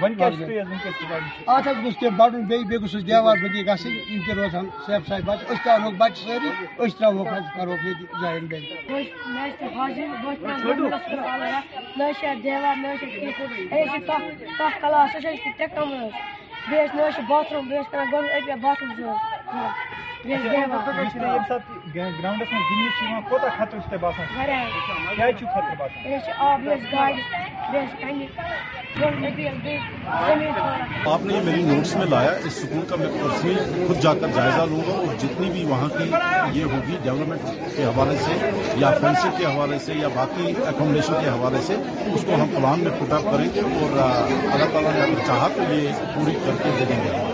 حظ حظ حظ بیٚیہِ بیٚیہِ بیٚیہِ بیٚیہِ دیوار بٔدی گژھٕنۍ یِم تہِ تہِ سیف سایہِ أسۍ أسۍ سٲری ترٛاوہوکھ ییٚتہِ جایَن چھِ دیواری گیم سائف بچہ ساری تروکی بات آپ نے یہ میری نوٹس میں لایا اس سکول کا میں پرسنلی خود جا کر جائزہ لوں گا اور جتنی بھی وہاں کی یہ ہوگی ڈیولپمنٹ کے حوالے سے یا فینسپ کے حوالے سے یا باقی اکوموڈیشن کے حوالے سے اس کو ہم پلان میں پٹ اپ کریں گے اور اللہ تعالیٰ نے اگر چاہا تو یہ پوری کر کے دے دیں گے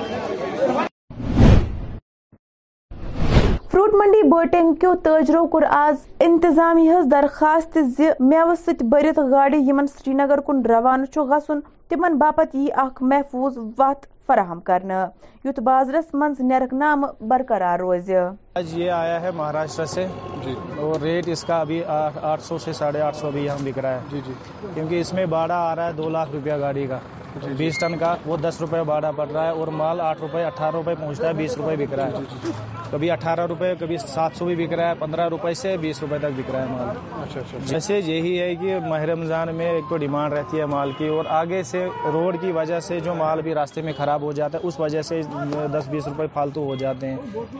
کیو ترجرو كو آز انتظامی ھس درخواست ز مو س گاڑی ن سری نگر كن روانہ چھ گھن تمہ باپت یہ اخھ محفوظ وت فراہم کرنا یوت بازرس نام برقرار روز آج یہ آیا ہے مہاراشٹر سے جی اور ریٹ اس کا ابھی آٹھ سو سے ساڑھے آٹھ سو بھی بک رہا ہے جی، جی۔ کیونکہ اس میں باڑا آ رہا ہے دو لاکھ روپیہ گاڑی کا جی، بیس ٹن کا وہ دس روپے باڑا پڑ رہا ہے اور مال آٹھ روپے اٹھارہ روپے پہنچتا ہے بیس روپے بک رہا ہے کبھی اٹھارہ روپے کبھی سات سو بھی بک رہا ہے پندرہ روپے سے بیس روپے تک بک رہا ہے مال اچھا، اچھا، اچھا۔ جیسے یہی ہے کہ ماہ رمضان میں ایک تو ڈیمانڈ رہتی ہے مال کی اور آگے سے روڈ کی وجہ سے جو مال بھی راستے میں خراب خراب ہو جاتا ہے اس وجہ سے دس بیس روپے فالتو ہو جاتے ہیں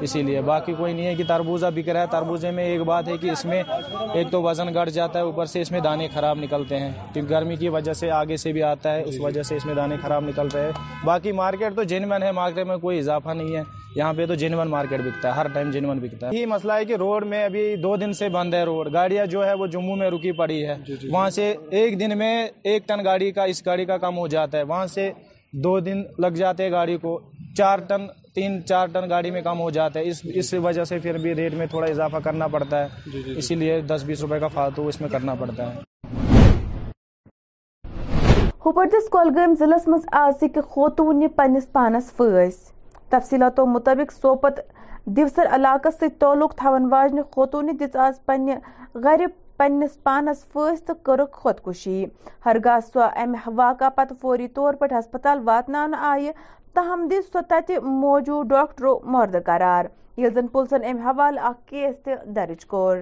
اسی لیے باقی کوئی نہیں ہے کہ تربوزہ بک رہا ہے تربوزے میں ایک بات ہے کہ اس میں ایک تو وزن گڑ جاتا ہے اوپر سے اس میں دانے خراب نکلتے ہیں کیونکہ گرمی کی وجہ سے آگے سے بھی آتا ہے اس وجہ سے اس میں دانے خراب نکلتے ہیں باقی مارکیٹ تو جینون ہے مارکیٹ میں کوئی اضافہ نہیں ہے یہاں پہ تو جینون مارکیٹ بکتا ہے ہر ٹائم جینون بکتا ہے یہ مسئلہ ہے کہ روڈ میں ابھی دو دن سے بند ہے روڈ گاڑیاں جو ہے وہ جموں میں رکی پڑی ہے جی، جی، جی۔ وہاں سے ایک دن میں ایک ٹن گاڑی کا اس گاڑی کا کم ہو جاتا ہے وہاں سے دو دن لگ جاتے گاڑی کو چار ٹن تین چار ٹن گاڑی میں کام ہو جاتا ہے اس اس وجہ سے پھر بھی ریٹ میں تھوڑا اضافہ کرنا پڑتا ہے جی، جی، جی۔ اسی لیے دس بیس روپے کا فالتو اس میں کرنا پڑتا ہے ہوپٹس کولگام ضلع مز آز خوتون پنس پانس فیس تفصیلاتوں مطابق سوپت دیوسر علاقہ سے تعلق تھون واجن خوتون دز آز پنہ گھر پانس پ تو کرک خودکشی ہرگاہ سو ام واقعہ پت فوری طور پر ہسپتال واتنا آئہ تاہم دس سو تہ موجود ڈاکٹرو مرد قرار اسی زن پولیسن امہ حوالہ اخ کیس تہ درج کور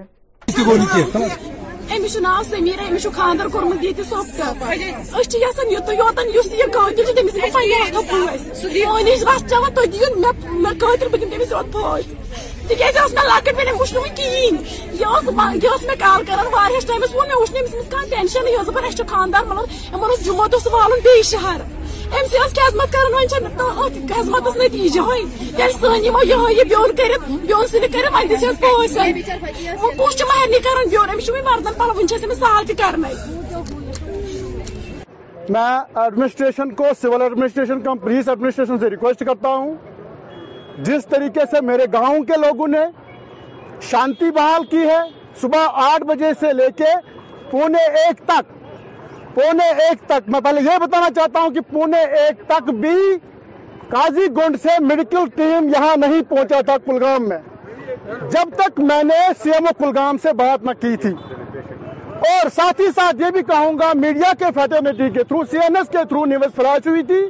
امس ناو کال سمیرہ امپر خاندار کورمسنس چیز تک دے قرل بہت داش تک لکن کھی کردار مطلب جیوت سال بیہر میں ایڈمنسٹریشن کو civil administration cum police administration سے ریکویسٹ کرتا ہوں جس طریقے سے میرے گاؤں کے لوگوں نے شانتی بحال کی ہے صبح آٹھ بجے سے لے کے پونے ایک تک پونے ایک تک میں پہلے یہ بتانا چاہتا ہوں کہ پونے ایک تک بھی قاضی گنڈ سے میڈیکل ٹیم یہاں نہیں پہنچا تھا کلگام میں جب تک میں نے سی ایم او کلگام سے بات نہ کی تھی اور ساتھ ہی ساتھ یہ بھی کہوں گا میڈیا کے فیٹرنیٹی کے تھرو سی این ایس کے تھرو نیوز فلاش ہوئی تھی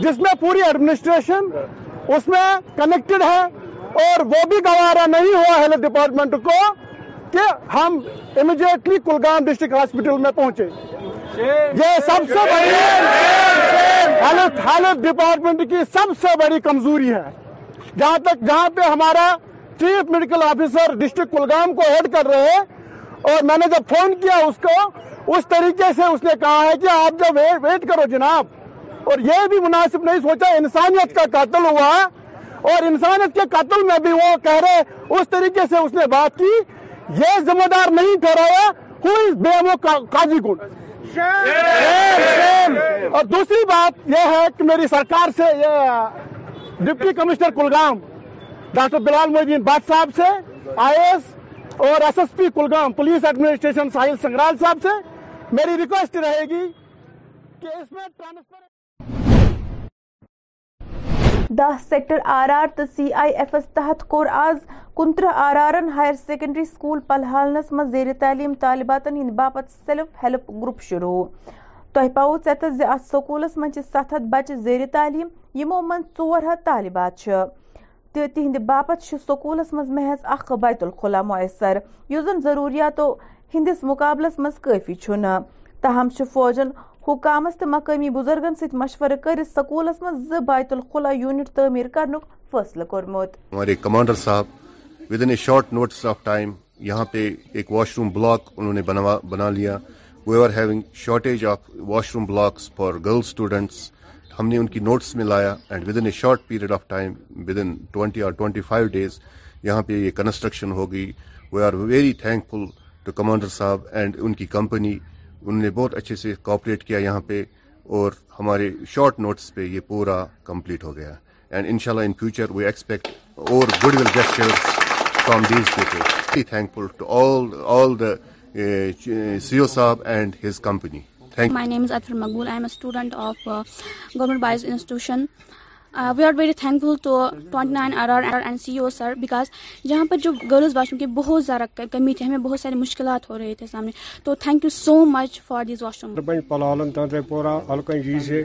جس میں پوری ایڈمنسٹریشن اس میں کنیکٹڈ ہے اور وہ بھی گوارا نہیں ہوا ہیلتھ ڈپارٹمنٹ کو کہ ہم امیڈیٹلی کلگام ڈسٹرکٹ ہاسپٹل میں پہنچے یہ سب سے بڑی ہیلتھ ڈپارٹمنٹ کی سب سے بڑی کمزوری ہے جہاں تک جہاں پہ ہمارا chief medical officer district Kulgam کو ہیڈ کر رہے اور میں نے جب فون کیا اس کو اس طریقے سے اس نے کہا ہے کہ آپ جب ویٹ کرو جناب اور یہ بھی مناسب نہیں سوچا انسانیت کا قتل ہوا اور انسانیت کے قتل میں بھی وہ کہہ رہے اس طریقے سے اس نے بات کی یہ ذمہ دار نہیں قاضی کن کو دوسری بات یہ ہے کہ میری سرکار سے یہ deputy commissioner Kulgam doctor Bilal Mohiuddin بات صاحب سے آئی ایس اور S S P Kulgam police administration Sahil Sangral صاحب سے میری ریکویسٹ رہے گی کہ اس میں ٹرانسفر دہ سیکٹر آر آر تو سی آئی ایف ایس تحت کور آز کنترہ آر آرن ہائر سیکنڈری سکول پلہانس من زیر تعلیم طالبات ہند باپت سیلف ہیلپ گروپ شروع تہ پاؤ یس ات سکولس من ست ہتھ بچہ زیر تعلیم یوں مور ہت طالبات تہند باپت سكولس من محض بیت الخلا ميسر یس زن ضروریاتوں ہندس مقابلس من كفى چھ تاہم چوجن حکامس تو مقامی بزرگن ست مشورہ کر سکولس مز بیت الخلا یونٹ تعمیر کرنک فیصلہ کورمت ہمارے کمانڈر صاحب within short notice of time یہاں پہ ایک واش روم بلاک انہوں نے بنوا بنا لیا we are having shortage of washroom blocks for girl students ہم نے ان کی نوٹس میں لایا and within a short period of time within twenty or twenty five days یہاں پہ یہ کنسٹرکشن ہو گئی we are very thankful to commander صاحب اینڈ ان کی کمپنی انہوں نے بہت اچھے سے کوپریٹ کیا یہاں پہ اور ہمارے شارٹ نوٹس پہ یہ پورا کمپلیٹ ہو گیا اینڈ ان شاء اللہ in future we expect our goodwill gesture from these people thankful to all all the C O صاحب and his company my name is Atfar Maqbool I am a student of government boys institution we are very thankful to twenty O sir because یہاں پر جو girls wash room کی بہت زیادہ کمی تھی ہمیں بہت سارے مشکلات ہو رہے تھے سامنے تو thank you so much for these washroom سے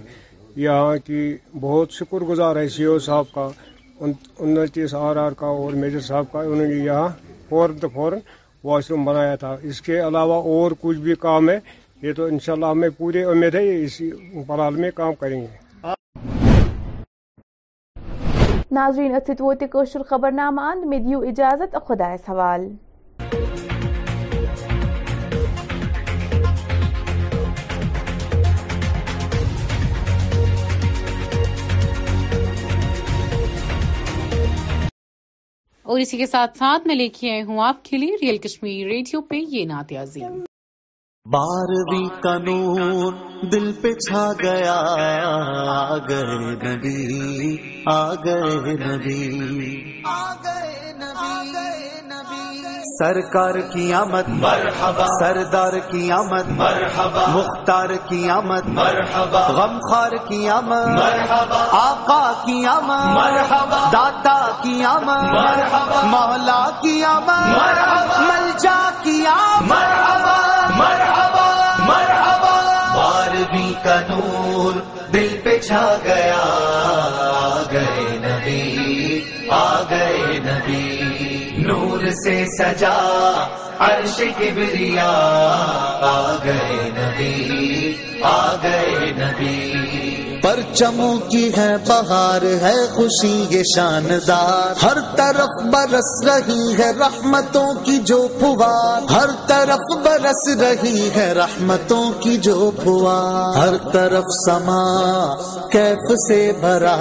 یہاں کی بہت شکر گزار ہے سی او صاحب کا انتیس آر آر کا اور میجر صاحب کا انہوں نے یہاں فوراً تو فوراً واش روم بنایا تھا اس کے علاوہ اور کچھ بھی کام ہے یہ تو انشاءاللہ ہمیں پوری امید ہے اسی پلال میں کام کریں گے ناظرین اتھ ووت کوشر خبر نامان دیو اجازت خدا سوال اور اسی کے ساتھ ساتھ میں لے کے آئے ہوں آپ کے لیے ریئل کشمیر ریڈیو پہ یہ نعت عظیم باروی قانون دل پہ چھا گیا گئے نبی آ گئے نبی سرکار کی آمد مرحبا سردار کی آمد مرحبا مختار کی آمد مرحبا غمخار کی آمد مرحبا آقا کی آمد مرحبا داتا کی آمد مرحبا مولا کی آمد مرحبا ملجا کی آمد مرحبا مرحبا مرحبا بارہویں کا نور دل پہ چھا گیا آ گئے نبی آ گئے نبی نور سے سجا عرش کی آ گئے نبی آ گئے نبی پرچموں کی ہے بہار ہے خوشی یہ شاندار ہر طرف برس رہی ہے رحمتوں کی جو پوار ہر طرف برس رہی ہے رحمتوں کی جو پوا ہر طرف سما کیف سے بھرا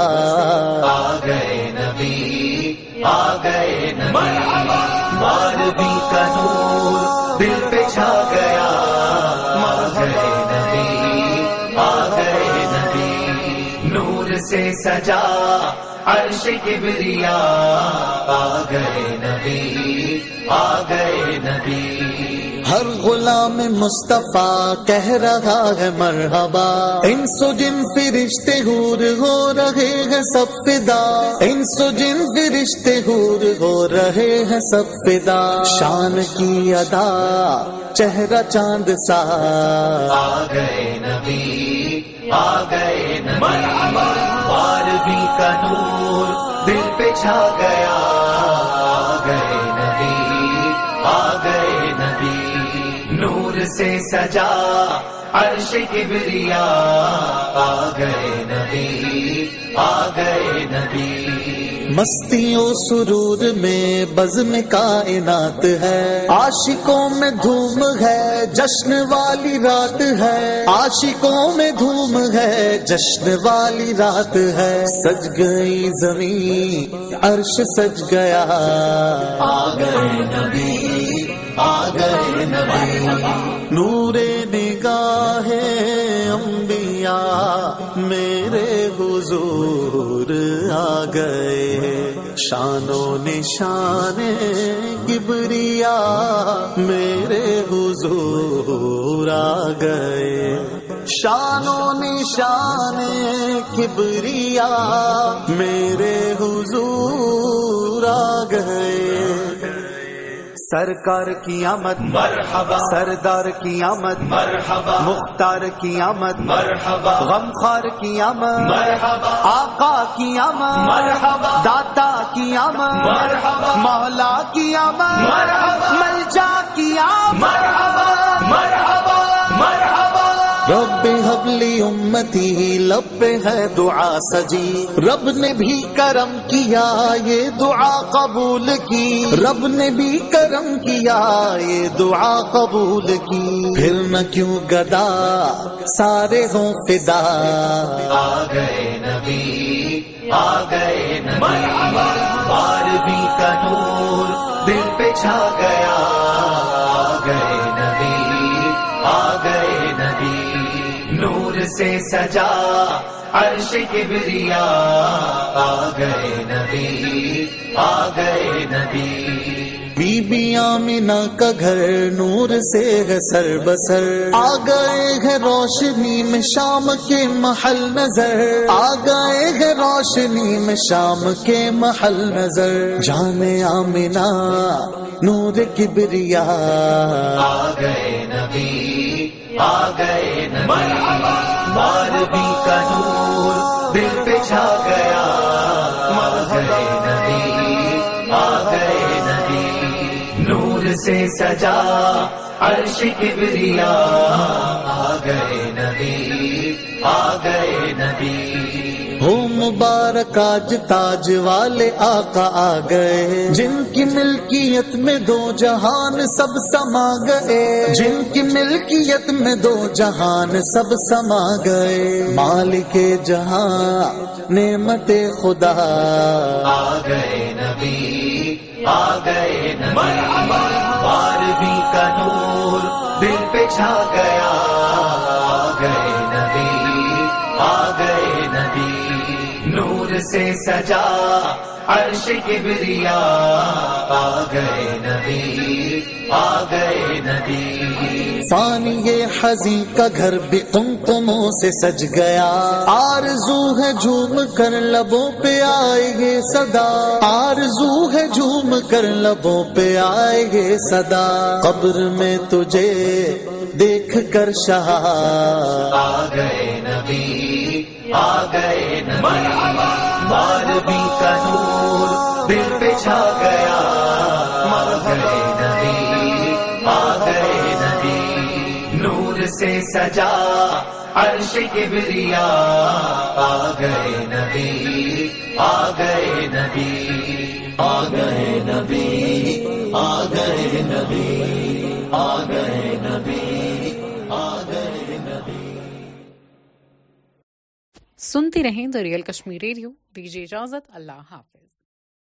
آ گئے نبی آ گئے نبی دل پہ چھا گیا سجا عرش کبریا آ گئے نبی آ گئے نبی ہر غلام مصطفیٰ کہہ رہا ہے مرحبہ انسو جن رشتے ہور ہو رہے ہیں سب پدا انسو جن رشتے ہور ہو رہے ہیں سب فدا شان کی ادا چہرہ چاند سا آ گئے نبی آ گئے نبی بار کا نور دل پہ چھا گیا آ گئے نبی آ گئے نبی نور سے سجا عرش کبریا آ گئے نبی آ گئے نبی مستیوں سرور میں بزم کائنات ہے عاشقوں میں دھوم ہے جشن والی رات ہے عاشقوں میں دھوم ہے جشن والی رات ہے سج گئی زمین عرش سج گیا آ گئے نبی آ گئے نبی نور نگاہ انبیاء میرے حضور آ گئے شان و نشان گبریا میرے حضور آ گئے شان و نشان کبریا میرے حضور آ گئے سرکار کی آمد مرحبا سردار کی آمد مرحبا مختار کی آمد مرحبا غمخار کی آمد مرحبا آقا کی آمد مرحبا داتا کی آمد مرحبا مولا کی آمد مرحبا ملجا کی آمد مرحبا رب حبلی امتی لب ہے دعا سجی رب نے بھی کرم کیا یہ دعا قبول کی رب نے بھی کرم کیا یہ دعا قبول کی پھر نہ کیوں گدا سارے ہوں فدا آ گئے نبی آ گئے نبی کا نور دل پہ چھا گیا سے سجا عرش کبریا آ گئے نبی آ گئے نبی بی بی کا گھر نور سے ہے سر بسر آ گئے ہے روشنی میں شام کے محل نظر آ گئے ہے روشنی میں شام کے محل نظر جانے آمینا نور کبریا آ گئے نبی آ گئے نبی مالوی کا نور دل پہ چھا گیا گئے نبی آ گئے ندی نور سے سجا ارش کئے ندی آ گئے نبی ہو مبارک آج تاج والے آقا آ گئے جن کی ملکیت میں دو جہان سب سما گئے جن کی ملکیت میں دو جہان سب سما گئے مالک جہاں نعمت خدا آ گئے نبی آ گئے بارہویں بھی نور دل پہ چھا گیا سے سجا عرش کبریا آ گئے نبی آ گئے ندی سانی کا گھر بھی تم تمہوں سے سج گیا آر زو ہے جھوم کر لبوں پہ آئے گے سدا آر زو ہے جھوم کر لبوں پہ آئے گے سدا قبر میں تجھے دیکھ کر شاہ آ گئے نبی آ گئے نبی بعد کا نور دل پہ چھا گیا آ گئے ندی آ گئے نبی نور سے سجا عرش کبریا آ گئے نبی آ گئے نبی آ گئے نبی آ گئے نبی سنتی رہیں دا ریئل کشمیر ریڈیو دیجیے اجازت اللہ حافظ